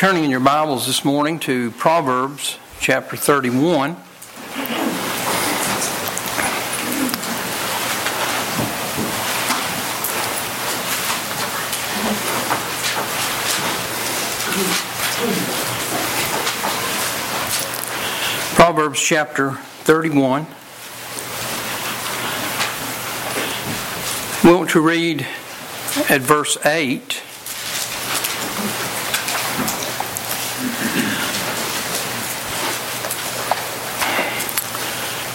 turning in your Bibles this morning to Proverbs chapter 31. Proverbs chapter 31. We want to read at verse 8.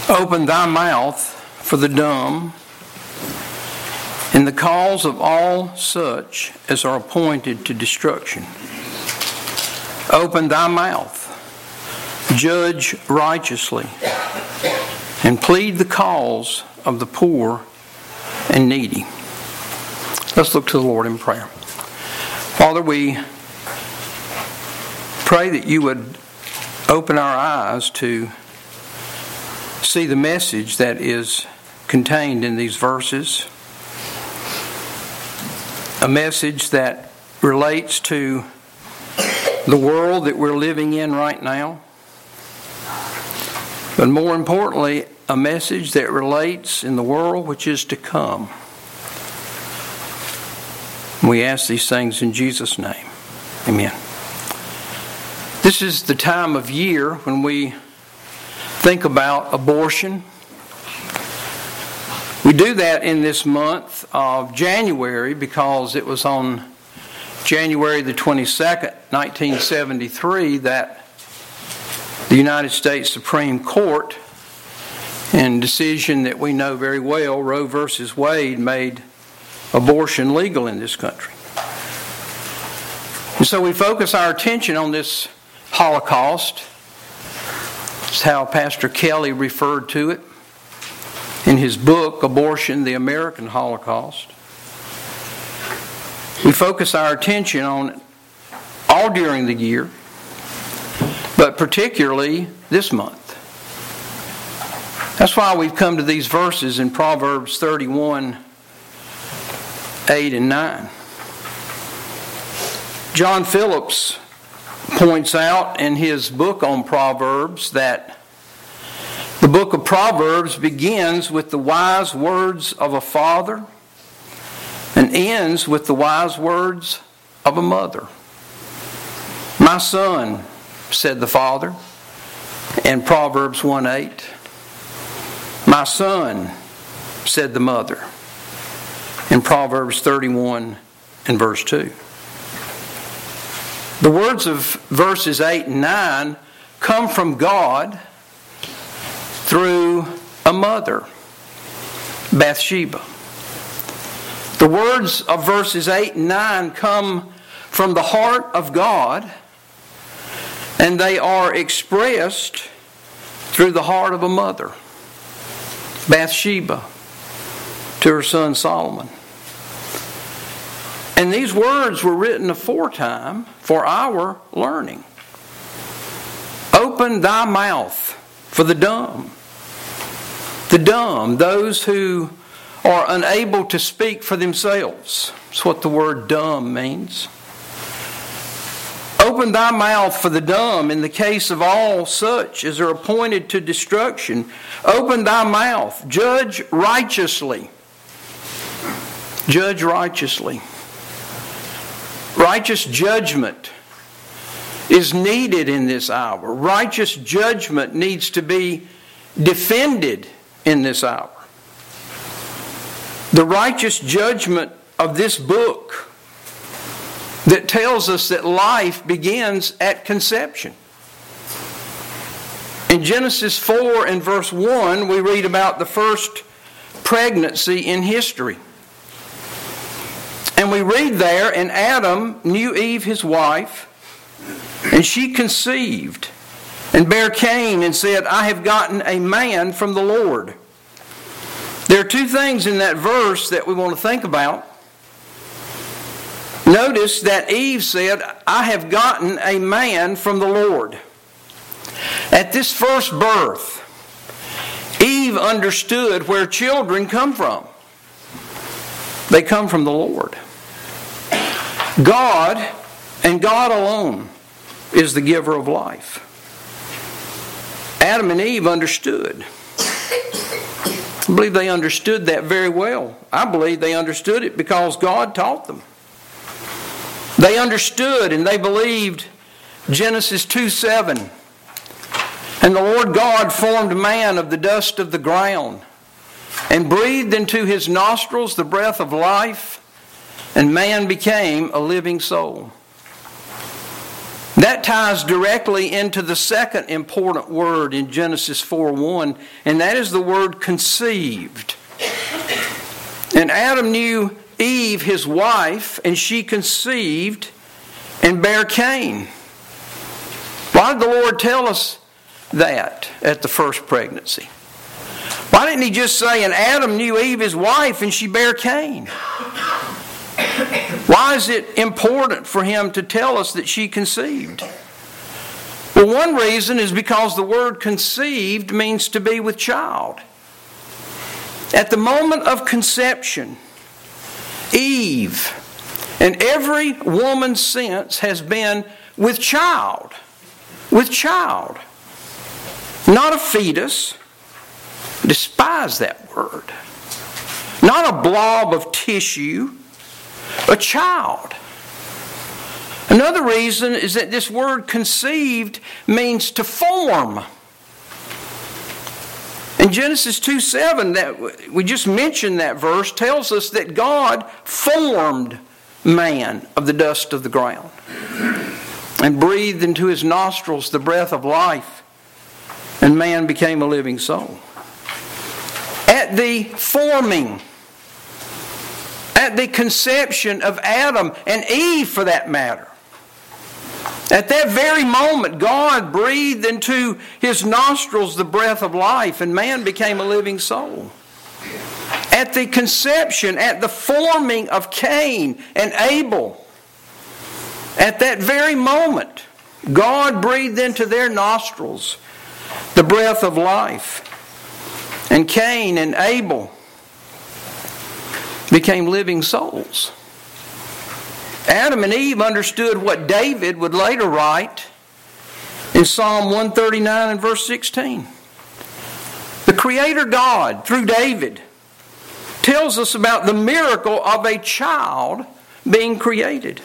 Open thy mouth for the dumb, in the cause of all such as are appointed to destruction. Open thy mouth, judge righteously, and plead the cause of the poor and needy. Let's look to the Lord in prayer. Father, we pray that you would open our eyes to see the message that is contained in these verses. A message that relates to the world that we're living in right now. But more importantly, a message that relates in the world which is to come. We ask these things in Jesus' name. Amen. This is the time of year when we think about abortion. We do that in this month of January because it was on January the 22nd, 1973, that the United States Supreme Court, in decision that we know very well, Roe versus Wade, made abortion legal in this country. And so we focus our attention on this Holocaust that's how Pastor Kelly referred to it in his book, Abortion, the American Holocaust. We focus our attention on all during the year, but particularly this month. That's why we've come to these verses in Proverbs 31 8 and 9. John Phillips points out in his book on Proverbs that the book of Proverbs begins with the wise words of a father and ends with the wise words of a mother. My son, said the father in Proverbs 1 8. My son, said the mother in Proverbs 31 and verse 2. The words of verses 8 and 9 come from God through a mother, Bathsheba. The words of verses 8 and 9 come from the heart of God, and they are expressed through the heart of a mother, Bathsheba, to her son Solomon. And these words were written aforetime for our learning. Open thy mouth for the dumb. The dumb, those who are unable to speak for themselves. That's what the word dumb means. Open thy mouth for the dumb in the case of all such as are appointed to destruction. Open thy mouth. Judge righteously. Judge righteously. Righteous judgment is needed in this hour. Righteous judgment needs to be defended in this hour. The righteous judgment of this book that tells us that life begins at conception. In Genesis 4 and verse 1, we read about the first pregnancy in history. And we read there, and Adam knew Eve, his wife, and she conceived and bare Cain and said, I have gotten a man from the Lord. There are two things in that verse that we want to think about. Notice that Eve said, I have gotten a man from the Lord. At this first birth, Eve understood where children come from. They come from the Lord. God and God alone is the giver of life. Adam and Eve understood. I believe they understood that very well. I believe they understood it because God taught them. They understood and they believed Genesis 2 7. And the Lord God formed man of the dust of the ground and breathed into his nostrils the breath of life, and man became a living soul. That ties directly into the second important word in Genesis 4 1, and that is the word conceived. And Adam knew Eve, his wife, and she conceived and bare Cain. Why did the Lord tell us that at the first pregnancy? Why didn't he just say, and Adam knew Eve, his wife, and she bare Cain? Why is it important for him to tell us that she conceived? Well, one reason is because the word conceived means to be with child. At the moment of conception, Eve and every woman since has been with child. With child. Not a fetus. Despise that word. Not a blob of tissue a child. Another reason is that this word conceived means to form. In Genesis 2 7, that we just mentioned that verse, tells us that God formed man of the dust of the ground and breathed into his nostrils the breath of life, and man became a living soul. At the forming, at the conception of Adam and Eve for that matter. At that very moment, God breathed into his nostrils the breath of life, and man became a living soul. At the conception, at the forming of Cain and Abel, at that very moment, God breathed into their nostrils the breath of life. And Cain and Abel became living souls. Adam and Eve understood what David would later write in Psalm 139 and verse 16. The Creator God, through David, tells us about the miracle of a child being created.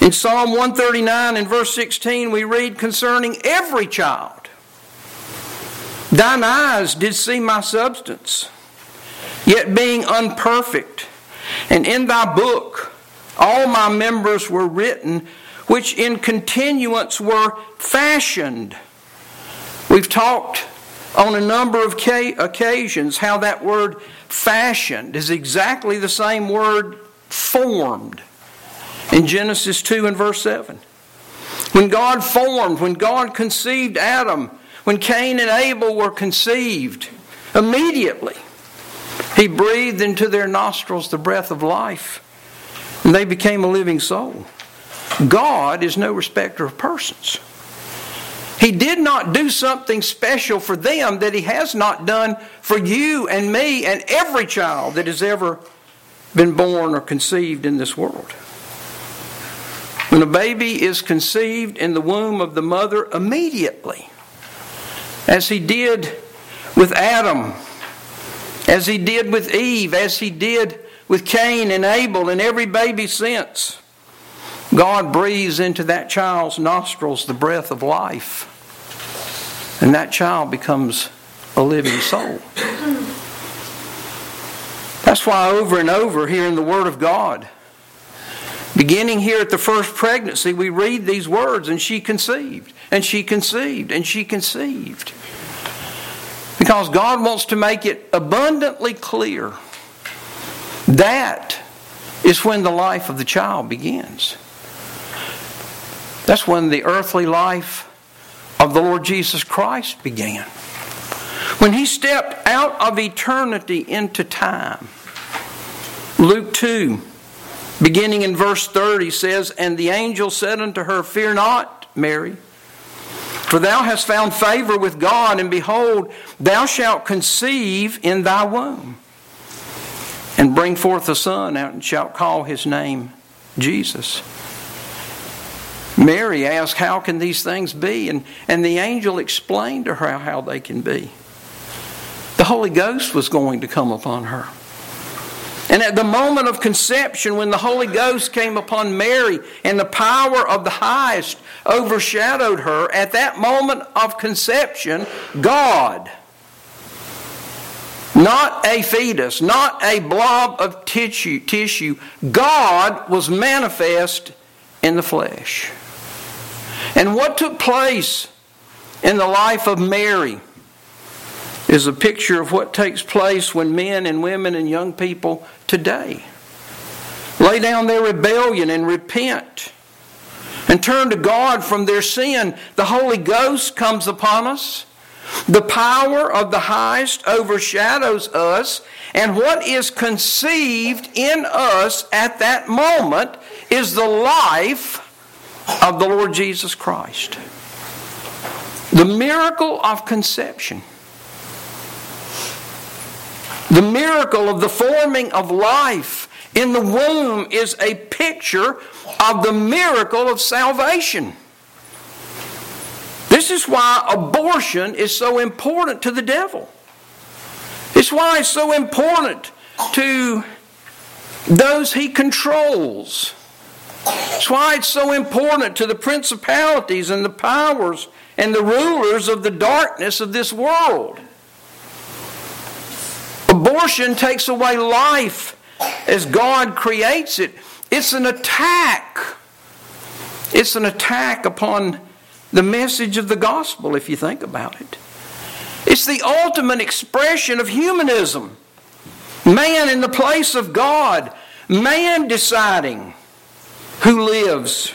In Psalm 139 and verse 16, we read concerning every child Thine eyes did see my substance yet being unperfect. And in thy book all my members were written, which in continuance were fashioned. We've talked on a number of occasions how that word fashioned is exactly the same word formed in Genesis 2 and verse 7. When God formed, when God conceived Adam, when Cain and Abel were conceived, immediately he breathed into their nostrils the breath of life, and they became a living soul. God is no respecter of persons. He did not do something special for them that He has not done for you and me and every child that has ever been born or conceived in this world. When a baby is conceived in the womb of the mother, immediately, as He did with Adam as he did with Eve, as he did with Cain and Abel and every baby since. God breathes into that child's nostrils the breath of life, and that child becomes a living soul. That's why over and over here in the Word of God, beginning here at the first pregnancy, we read these words, and she conceived, and she conceived, and she conceived. Because God wants to make it abundantly clear that is when the life of the child begins. That's when the earthly life of the Lord Jesus Christ began. When he stepped out of eternity into time. Luke 2, beginning in verse 30, says, And the angel said unto her, Fear not, Mary. For thou hast found favor with God, and behold, thou shalt conceive in thy womb, and bring forth a son, and shalt call his name Jesus. Mary asked, How can these things be? And, and the angel explained to her how they can be. The Holy Ghost was going to come upon her. And at the moment of conception, when the Holy Ghost came upon Mary and the power of the highest overshadowed her, at that moment of conception, God, not a fetus, not a blob of tissue, tissue, God was manifest in the flesh. And what took place in the life of Mary is a picture of what takes place when men and women and young people today lay down their rebellion and repent and turn to God from their sin. The Holy Ghost comes upon us. The power of the highest overshadows us, and what is conceived in us at that moment is the life of the Lord Jesus Christ. The miracle of conception. The miracle of the forming of life in the womb is a picture of the miracle of salvation. This is why abortion is so important to the devil. It's why it's so important to those he controls. It's why it's so important to the principalities and the powers and the rulers of the darkness of this world. Abortion takes away life as God creates it. It's an attack. It's an attack upon the message of the gospel, if you think about it. It's the ultimate expression of humanism. Man in the place of God. Man deciding who lives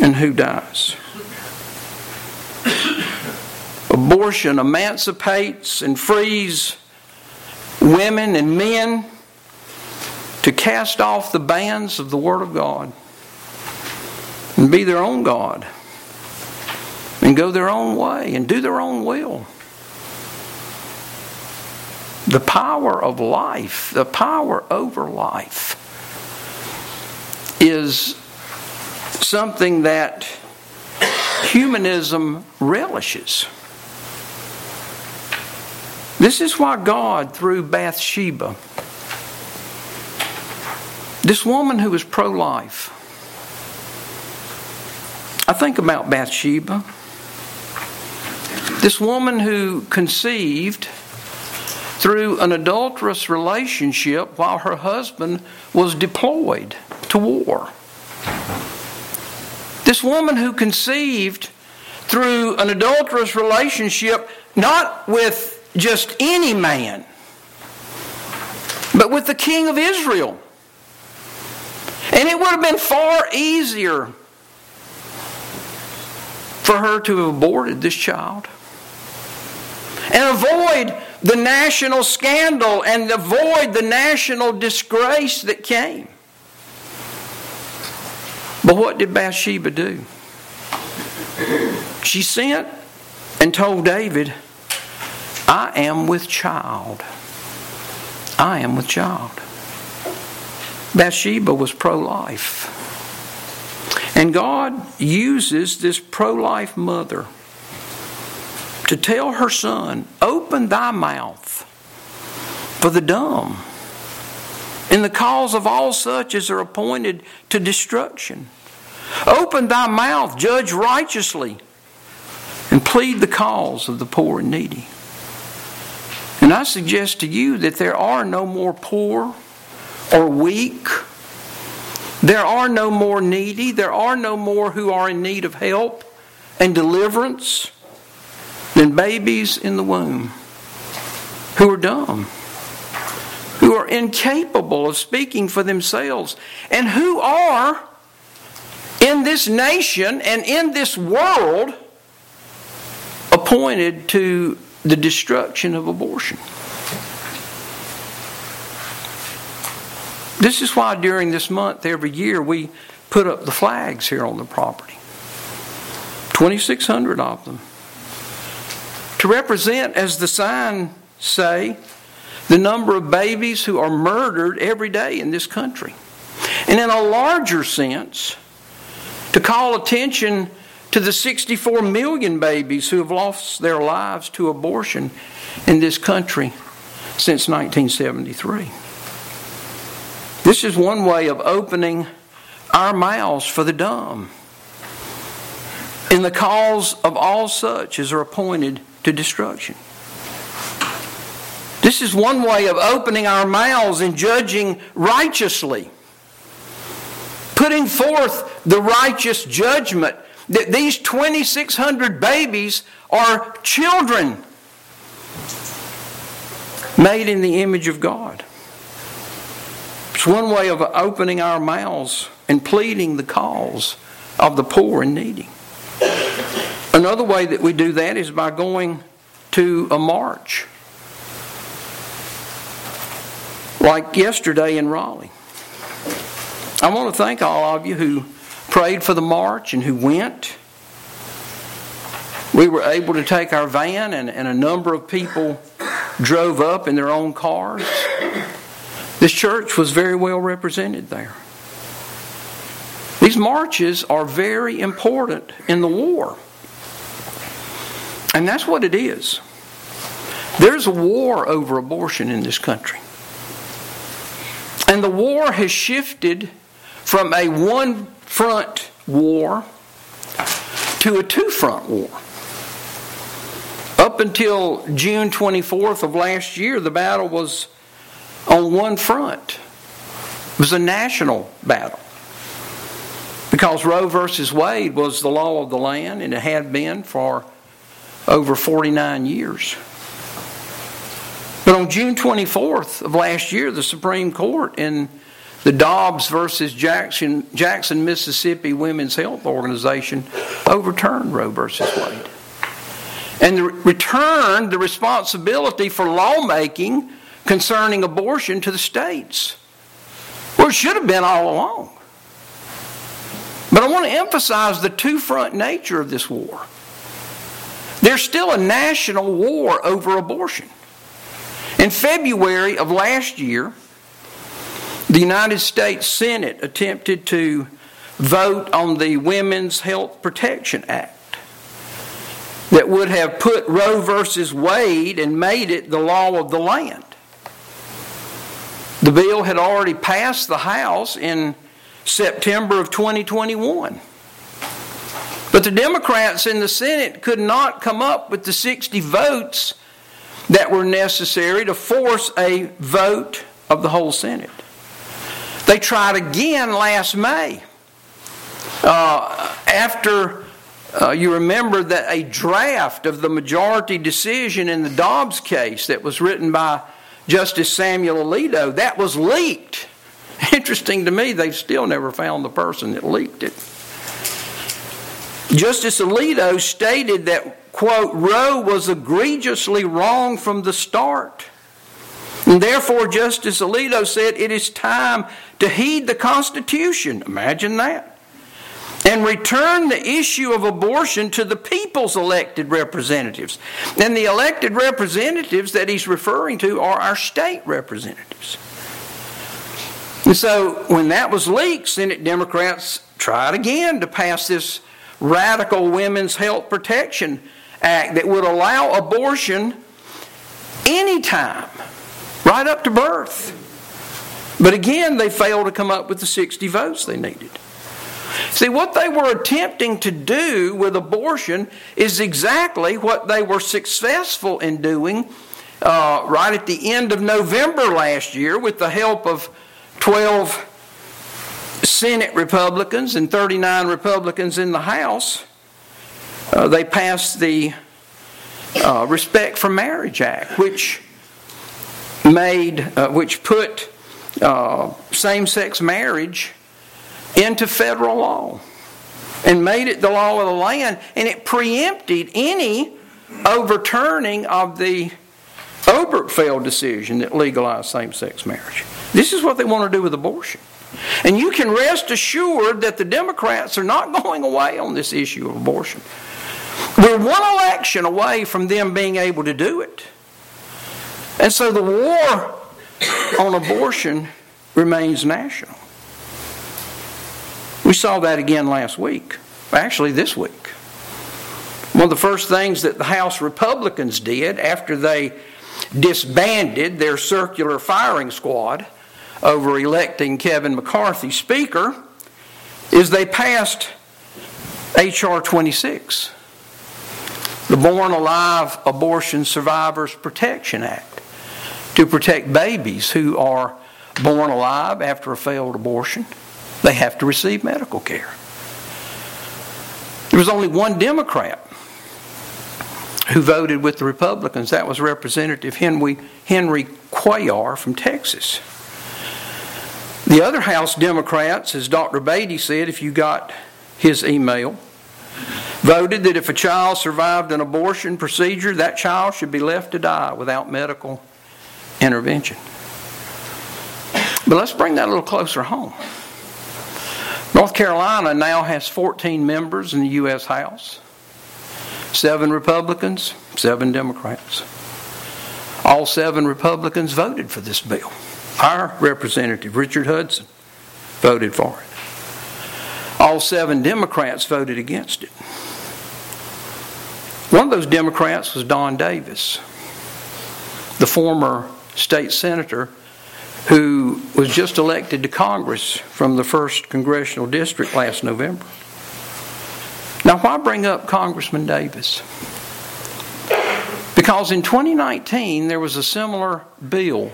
and who dies. Abortion emancipates and frees women and men to cast off the bands of the Word of God and be their own God and go their own way and do their own will. The power of life, the power over life, is something that humanism relishes. This is why God, through Bathsheba, this woman who was pro life, I think about Bathsheba, this woman who conceived through an adulterous relationship while her husband was deployed to war. This woman who conceived through an adulterous relationship, not with just any man, but with the king of Israel. And it would have been far easier for her to have aborted this child and avoid the national scandal and avoid the national disgrace that came. But what did Bathsheba do? She sent and told David, I am with child. I am with child. Bathsheba was pro life. And God uses this pro life mother to tell her son, Open thy mouth for the dumb, in the cause of all such as are appointed to destruction. Open thy mouth, judge righteously, and plead the cause of the poor and needy. I suggest to you that there are no more poor or weak. There are no more needy. There are no more who are in need of help and deliverance than babies in the womb who are dumb, who are incapable of speaking for themselves, and who are in this nation and in this world appointed to the destruction of abortion. This is why during this month every year we put up the flags here on the property 2,600 of them. To represent, as the sign say, the number of babies who are murdered every day in this country. And in a larger sense, to call attention to the 64 million babies who have lost their lives to abortion in this country since 1973. This is one way of opening our mouths for the dumb. In the cause of all such as are appointed to destruction. This is one way of opening our mouths and judging righteously. Putting forth the righteous judgment that these 2,600 babies are children made in the image of God. It's one way of opening our mouths and pleading the cause of the poor and needy. Another way that we do that is by going to a march. Like yesterday in Raleigh. I want to thank all of you who prayed for the march and who went. We were able to take our van, and, and a number of people drove up in their own cars. This church was very well represented there. These marches are very important in the war. And that's what it is. There's a war over abortion in this country. And the war has shifted from a one front war to a two front war. Up until June 24th of last year, the battle was on one front. It was a national battle. Because Roe versus Wade was the law of the land, and it had been for over 49 years. But on June 24th of last year, the Supreme Court in the Dobbs versus Jackson, Jackson, Mississippi Women's Health Organization overturned Roe versus Wade and returned the responsibility for lawmaking concerning abortion to the states. Well, it should have been all along. But I want to emphasize the two front nature of this war. There's still a national war over abortion. In February of last year, the United States Senate attempted to vote on the Women's Health Protection Act that would have put Roe versus Wade and made it the law of the land. The bill had already passed the House in September of 2021. But the Democrats in the Senate could not come up with the 60 votes that were necessary to force a vote of the whole Senate. They tried again last May. Uh, after uh, you remember that a draft of the majority decision in the Dobbs case that was written by Justice Samuel Alito, that was leaked. Interesting to me, they've still never found the person that leaked it. Justice Alito stated that, quote, Roe was egregiously wrong from the start. And therefore, Justice Alito said it is time to heed the Constitution. Imagine that. And return the issue of abortion to the people's elected representatives. And the elected representatives that he's referring to are our state representatives. And so when that was leaked, Senate Democrats tried again to pass this radical Women's Health Protection Act that would allow abortion anytime, right up to birth. But again, they failed to come up with the 60 votes they needed. See, what they were attempting to do with abortion is exactly what they were successful in doing uh, right at the end of November last year with the help of 12 Senate Republicans and 39 Republicans in the House. Uh, they passed the uh, Respect for Marriage Act, which made, uh, which put uh, same-sex marriage into federal law and made it the law of the land, and it preempted any overturning of the Obergefell decision that legalized same sex marriage. This is what they want to do with abortion. And you can rest assured that the Democrats are not going away on this issue of abortion. We're one election away from them being able to do it. And so the war on abortion remains national. We saw that again last week, actually, this week. One of the first things that the House Republicans did after they disbanded their circular firing squad over electing Kevin McCarthy Speaker is they passed H.R. 26, the Born Alive Abortion Survivors Protection Act, to protect babies who are born alive after a failed abortion. They have to receive medical care. There was only one Democrat who voted with the Republicans. That was Representative Henry, Henry Cuellar from Texas. The other House Democrats, as Dr. Beatty said, if you got his email, voted that if a child survived an abortion procedure, that child should be left to die without medical intervention. But let's bring that a little closer home. North Carolina now has 14 members in the U.S. House seven Republicans, seven Democrats. All seven Republicans voted for this bill. Our representative, Richard Hudson, voted for it. All seven Democrats voted against it. One of those Democrats was Don Davis, the former state senator who was just elected to Congress from the 1st Congressional District last November. Now, why bring up Congressman Davis? Because in 2019, there was a similar bill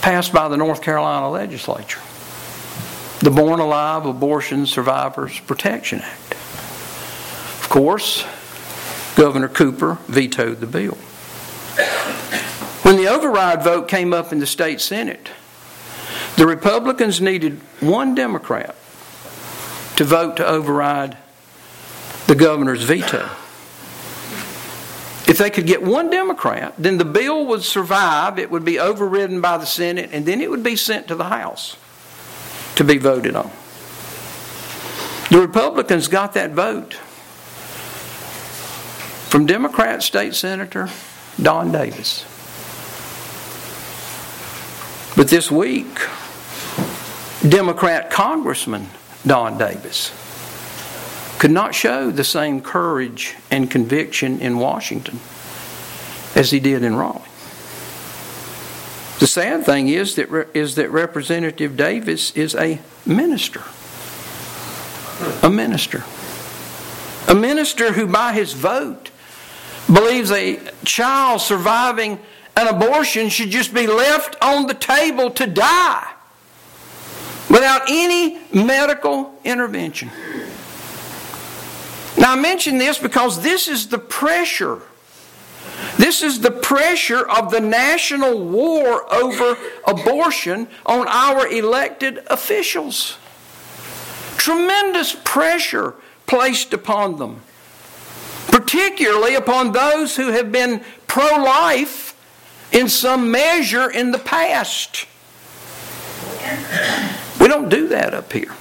passed by the North Carolina legislature the Born Alive Abortion Survivors Protection Act. Of course, Governor Cooper vetoed the bill. When the override vote came up in the state Senate, the Republicans needed one Democrat to vote to override the governor's veto. If they could get one Democrat, then the bill would survive, it would be overridden by the Senate, and then it would be sent to the House to be voted on. The Republicans got that vote from Democrat State Senator Don Davis. But this week, Democrat Congressman Don Davis could not show the same courage and conviction in Washington as he did in Raleigh. The sad thing is that, is that Representative Davis is a minister. A minister. A minister who, by his vote, believes a child surviving an abortion should just be left on the table to die without any medical intervention. Now, I mention this because this is the pressure. This is the pressure of the national war over abortion on our elected officials. Tremendous pressure placed upon them, particularly upon those who have been pro life in some measure in the past. We don't do that up here.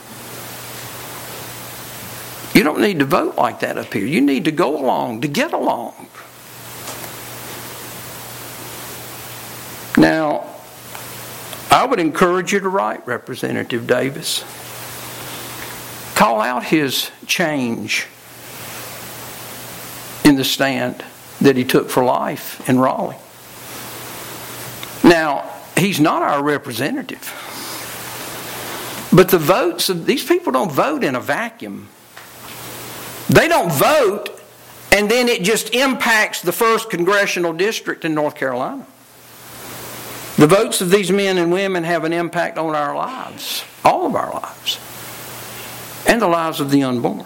You don't need to vote like that up here. You need to go along to get along. Now, I would encourage you to write Representative Davis. Call out his change in the stand that he took for life in Raleigh. Now, he's not our representative. But the votes of these people don't vote in a vacuum. They don't vote and then it just impacts the first congressional district in North Carolina. The votes of these men and women have an impact on our lives, all of our lives, and the lives of the unborn.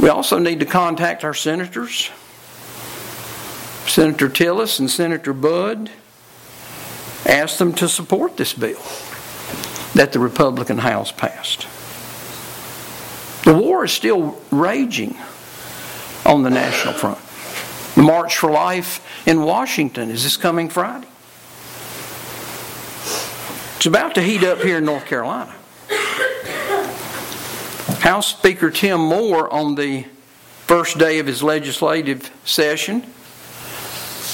We also need to contact our senators, Senator Tillis and Senator Budd, asked them to support this bill that the Republican House passed. The war is still raging on the national front. The March for Life in Washington is this coming Friday. It's about to heat up here in North Carolina. House Speaker Tim Moore, on the first day of his legislative session,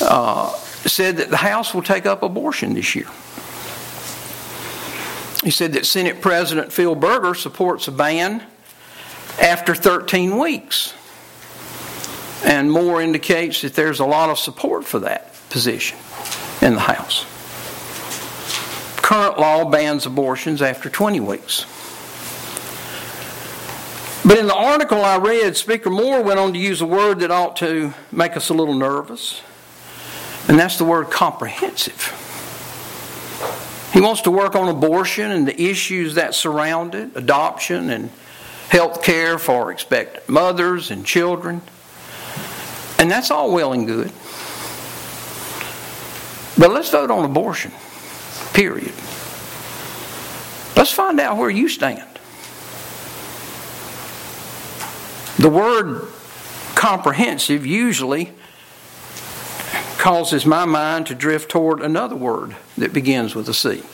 uh, said that the House will take up abortion this year. He said that Senate President Phil Berger supports a ban after 13 weeks. And Moore indicates that there's a lot of support for that position in the House. Current law bans abortions after 20 weeks. But in the article I read, Speaker Moore went on to use a word that ought to make us a little nervous, and that's the word comprehensive. He wants to work on abortion and the issues that surround it, adoption and health care for expectant mothers and children. And that's all well and good. But let's vote on abortion, period. Let's find out where you stand. The word comprehensive usually causes my mind to drift toward another word that begins with a C.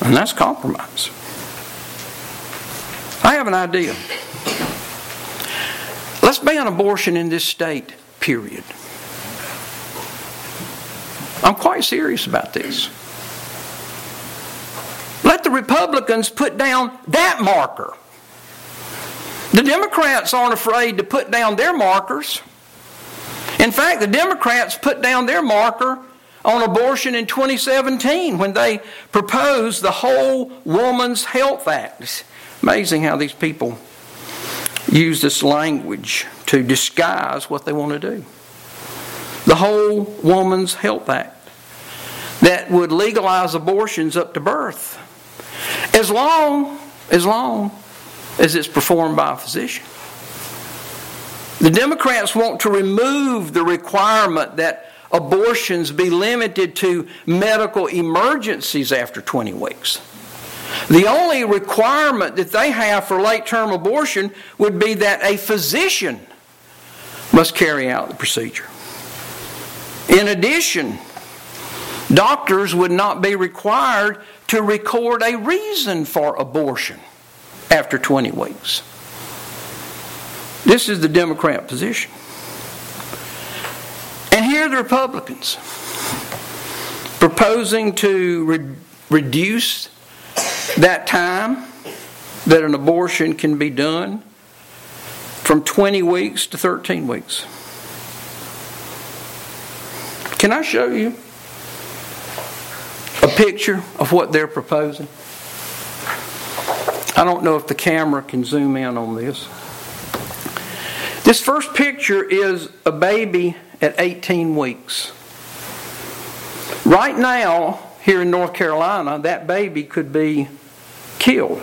And that's compromise. I have an idea. Let's ban abortion in this state, period. I'm quite serious about this. Let the Republicans put down that marker. The Democrats aren't afraid to put down their markers. In fact, the Democrats put down their marker on abortion in 2017 when they proposed the Whole Woman's Health Act. It's amazing how these people use this language to disguise what they want to do. The Whole Woman's Health Act that would legalize abortions up to birth as long as long as it's performed by a physician. The Democrats want to remove the requirement that abortions be limited to medical emergencies after 20 weeks. The only requirement that they have for late term abortion would be that a physician must carry out the procedure. In addition, doctors would not be required to record a reason for abortion after 20 weeks. This is the Democrat position. And here are the Republicans proposing to re- reduce that time that an abortion can be done from 20 weeks to 13 weeks. Can I show you a picture of what they're proposing? I don't know if the camera can zoom in on this. This first picture is a baby at 18 weeks. Right now, here in North Carolina, that baby could be killed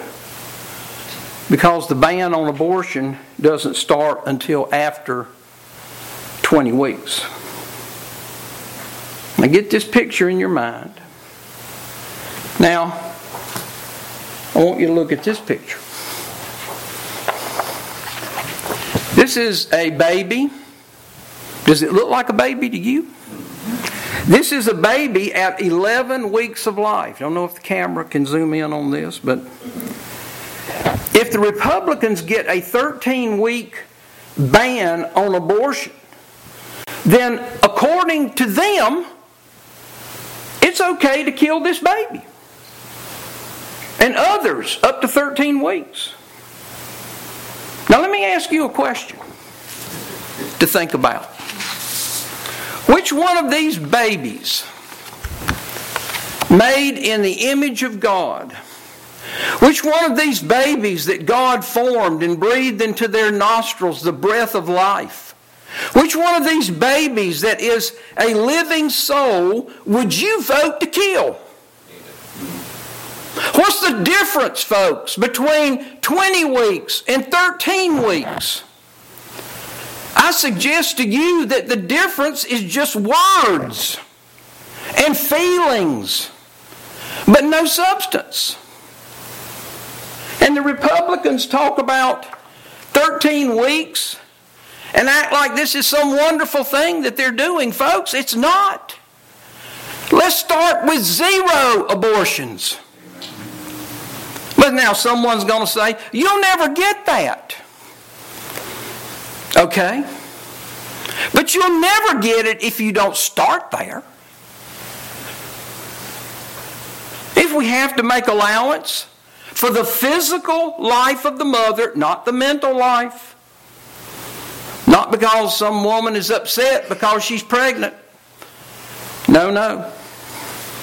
because the ban on abortion doesn't start until after 20 weeks. Now, get this picture in your mind. Now, I want you to look at this picture. This is a baby. Does it look like a baby to you? This is a baby at 11 weeks of life. I don't know if the camera can zoom in on this, but if the Republicans get a 13 week ban on abortion, then according to them, it's okay to kill this baby. And others up to 13 weeks. Now, let me ask you a question to think about. Which one of these babies, made in the image of God, which one of these babies that God formed and breathed into their nostrils the breath of life, which one of these babies that is a living soul would you vote to kill? What's the difference, folks, between 20 weeks and 13 weeks? I suggest to you that the difference is just words and feelings, but no substance. And the Republicans talk about 13 weeks and act like this is some wonderful thing that they're doing. Folks, it's not. Let's start with zero abortions. But now someone's going to say, You'll never get that. Okay? But you'll never get it if you don't start there. If we have to make allowance for the physical life of the mother, not the mental life, not because some woman is upset because she's pregnant. No, no.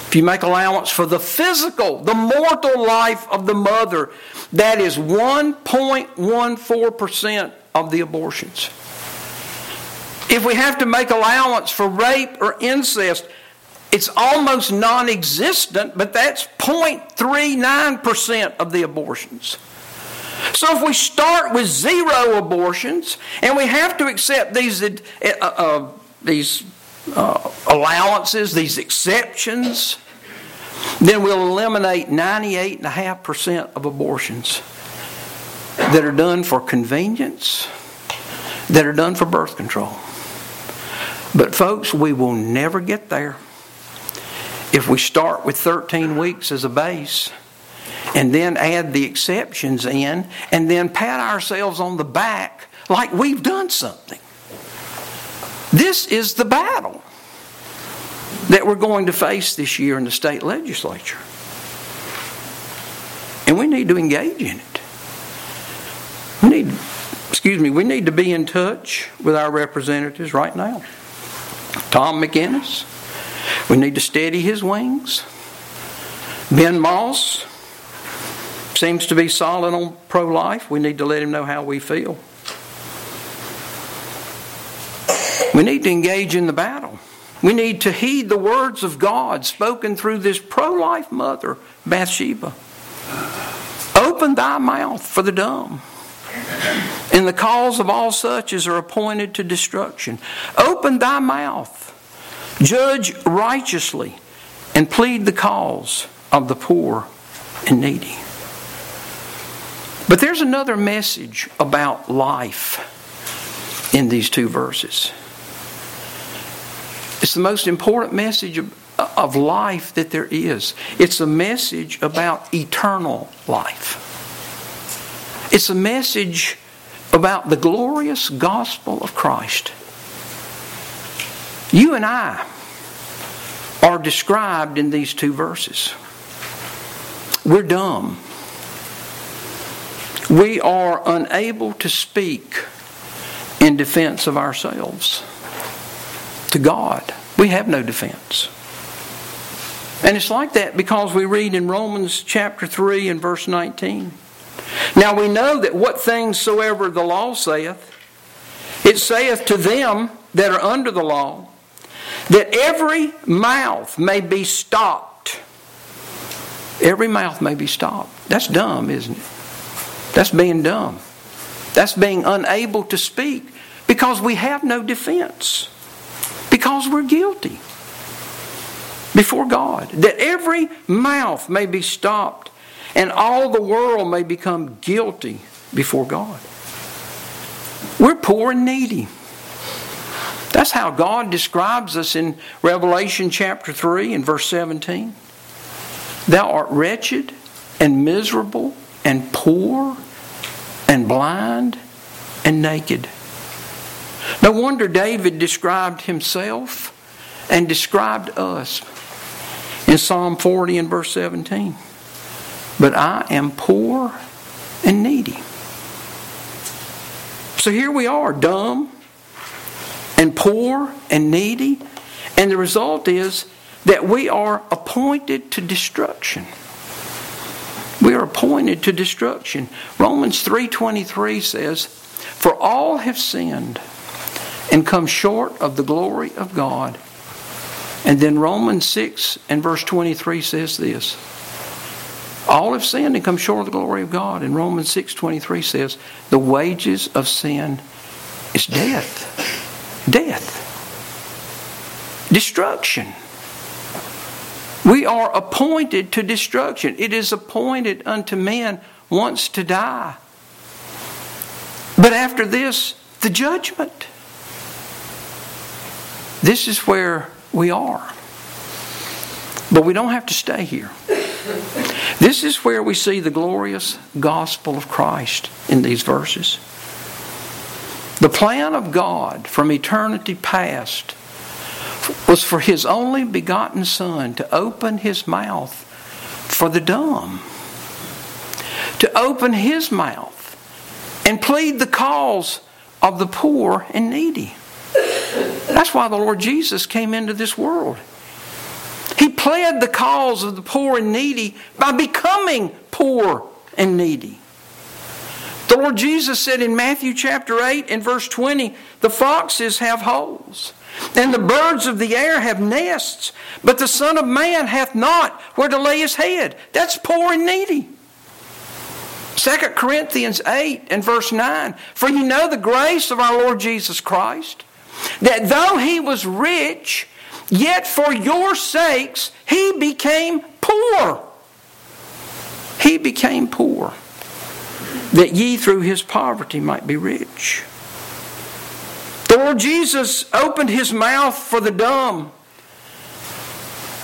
If you make allowance for the physical, the mortal life of the mother, that is 1.14% of the abortions. If we have to make allowance for rape or incest, it's almost non existent, but that's 0.39% of the abortions. So if we start with zero abortions and we have to accept these, uh, uh, these uh, allowances, these exceptions, then we'll eliminate 98.5% of abortions that are done for convenience, that are done for birth control. But, folks, we will never get there if we start with 13 weeks as a base and then add the exceptions in and then pat ourselves on the back like we've done something. This is the battle that we're going to face this year in the state legislature. And we need to engage in it. We need, excuse me, we need to be in touch with our representatives right now. Tom McInnis, we need to steady his wings. Ben Moss seems to be solid on pro life. We need to let him know how we feel. We need to engage in the battle. We need to heed the words of God spoken through this pro life mother, Bathsheba. Open thy mouth for the dumb. And the cause of all such as are appointed to destruction. Open thy mouth. Judge righteously and plead the cause of the poor and needy. But there's another message about life in these two verses. It's the most important message of, life that there is. It's a message about eternal life. It's a message about the glorious gospel of Christ. You and I are described in these two verses. We're dumb. We are unable to speak in defense of ourselves to God. We have no defense. And it's like that because we read in Romans chapter 3 and verse 19. Now we know that what things soever the law saith, it saith to them that are under the law, that every mouth may be stopped. Every mouth may be stopped. That's dumb, isn't it? That's being dumb. That's being unable to speak because we have no defense because we're guilty before God. That every mouth may be stopped and all the world may become guilty before God. We're poor and needy. That's how God describes us in Revelation chapter 3 and verse 17. Thou art wretched and miserable and poor and blind and naked. No wonder David described himself and described us in Psalm 40 and verse 17. But I am poor and needy. So here we are, dumb and poor and needy, and the result is that we are appointed to destruction. We are appointed to destruction. Romans 3:23 says, "For all have sinned and come short of the glory of God. And then Romans 6 and verse 23 says this. All have sinned and come short of the glory of God. And Romans 6:23 says, "The wages of sin is death." Death. Destruction. We are appointed to destruction. It is appointed unto men once to die. But after this, the judgment. This is where we are. But we don't have to stay here. This is where we see the glorious gospel of Christ in these verses. The plan of God from eternity past was for His only begotten Son to open His mouth for the dumb, to open his mouth and plead the cause of the poor and needy. That's why the Lord Jesus came into this world. He pled the cause of the poor and needy by becoming poor and needy. The Lord Jesus said in Matthew chapter 8 and verse 20, the foxes have holes, and the birds of the air have nests, but the Son of Man hath not where to lay his head. That's poor and needy. 2 Corinthians 8 and verse 9, for you know the grace of our Lord Jesus Christ, that though he was rich, yet for your sakes he became poor. He became poor that ye through his poverty might be rich. The Lord Jesus opened his mouth for the dumb.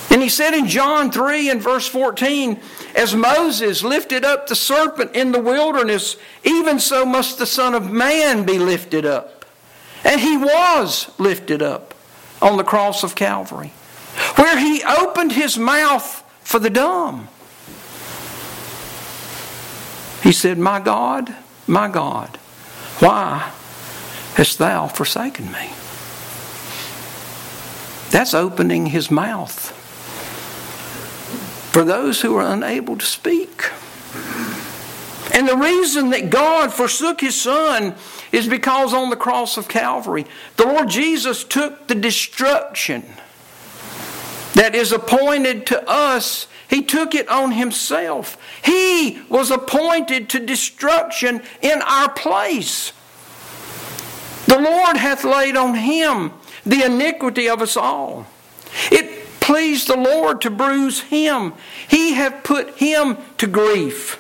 And he said in John 3 and verse 14, As Moses lifted up the serpent in the wilderness, even so must the Son of Man be lifted up. And he was lifted up on the cross of Calvary, where he opened his mouth for the dumb. He said, My God, my God, why hast thou forsaken me? That's opening his mouth for those who are unable to speak. And the reason that God forsook his son is because on the cross of Calvary, the Lord Jesus took the destruction that is appointed to us he took it on himself. He was appointed to destruction in our place. The Lord hath laid on him the iniquity of us all. It pleased the Lord to bruise him. He hath put him to grief.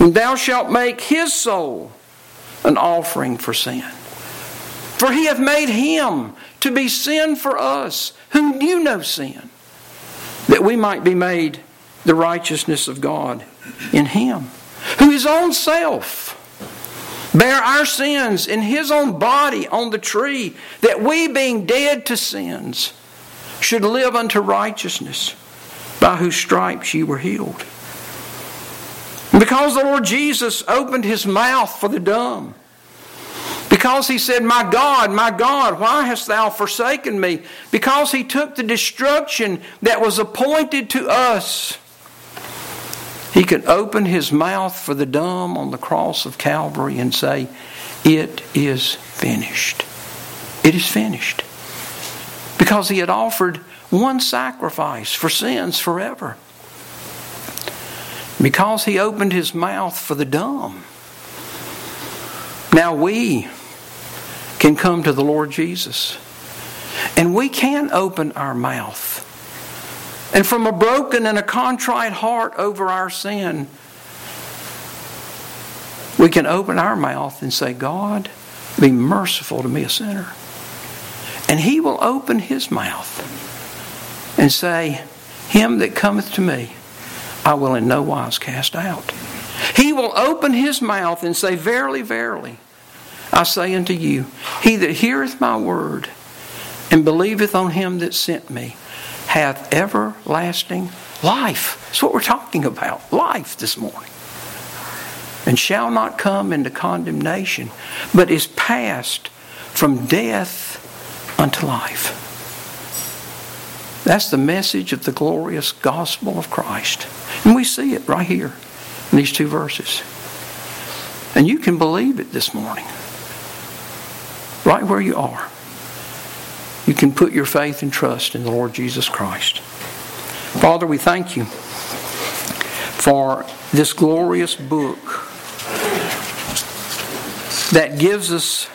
And thou shalt make his soul an offering for sin. For he hath made him to be sin for us, who knew no sin that we might be made the righteousness of God in Him, who His own self bare our sins in His own body on the tree, that we, being dead to sins, should live unto righteousness, by whose stripes ye were healed. Because the Lord Jesus opened His mouth for the dumb, because he said, My God, my God, why hast thou forsaken me? Because he took the destruction that was appointed to us. He could open his mouth for the dumb on the cross of Calvary and say, It is finished. It is finished. Because he had offered one sacrifice for sins forever. Because he opened his mouth for the dumb. Now we can come to the Lord Jesus. And we can open our mouth. And from a broken and a contrite heart over our sin, we can open our mouth and say, God, be merciful to me, a sinner. And He will open His mouth and say, Him that cometh to me, I will in no wise cast out. He will open His mouth and say, Verily, verily, I say unto you, he that heareth my word and believeth on him that sent me hath everlasting life. That's what we're talking about. Life this morning. And shall not come into condemnation, but is passed from death unto life. That's the message of the glorious gospel of Christ. And we see it right here in these two verses. And you can believe it this morning right where you are, you can put your faith and trust in the Lord Jesus Christ. Father, we thank you for this glorious book that gives us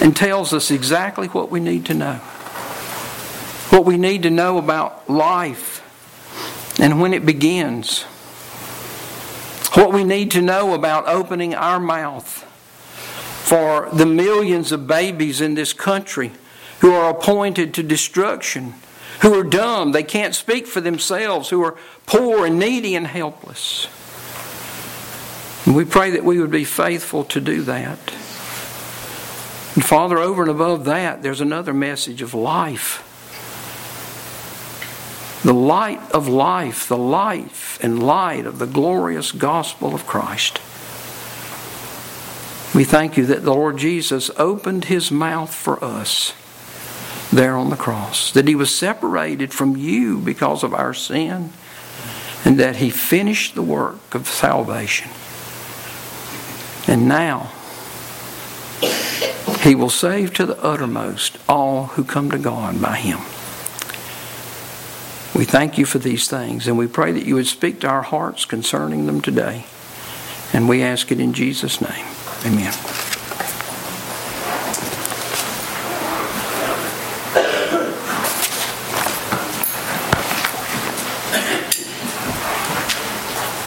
and tells us exactly what we need to know. What we need to know about life and when it begins. What we need to know about opening our mouth for the millions of babies in this country who are appointed to destruction, who are dumb, they can't speak for themselves, who are poor and needy and helpless. And we pray that we would be faithful to do that. And Father, over and above that, there's another message of life. The light of life, the life and light of the glorious gospel of Christ. We thank you that the Lord Jesus opened his mouth for us there on the cross, that he was separated from you because of our sin, and that he finished the work of salvation. And now, he will save to the uttermost all who come to God by him. We thank you for these things, and we pray that you would speak to our hearts concerning them today. And we ask it in Jesus' name. Amen.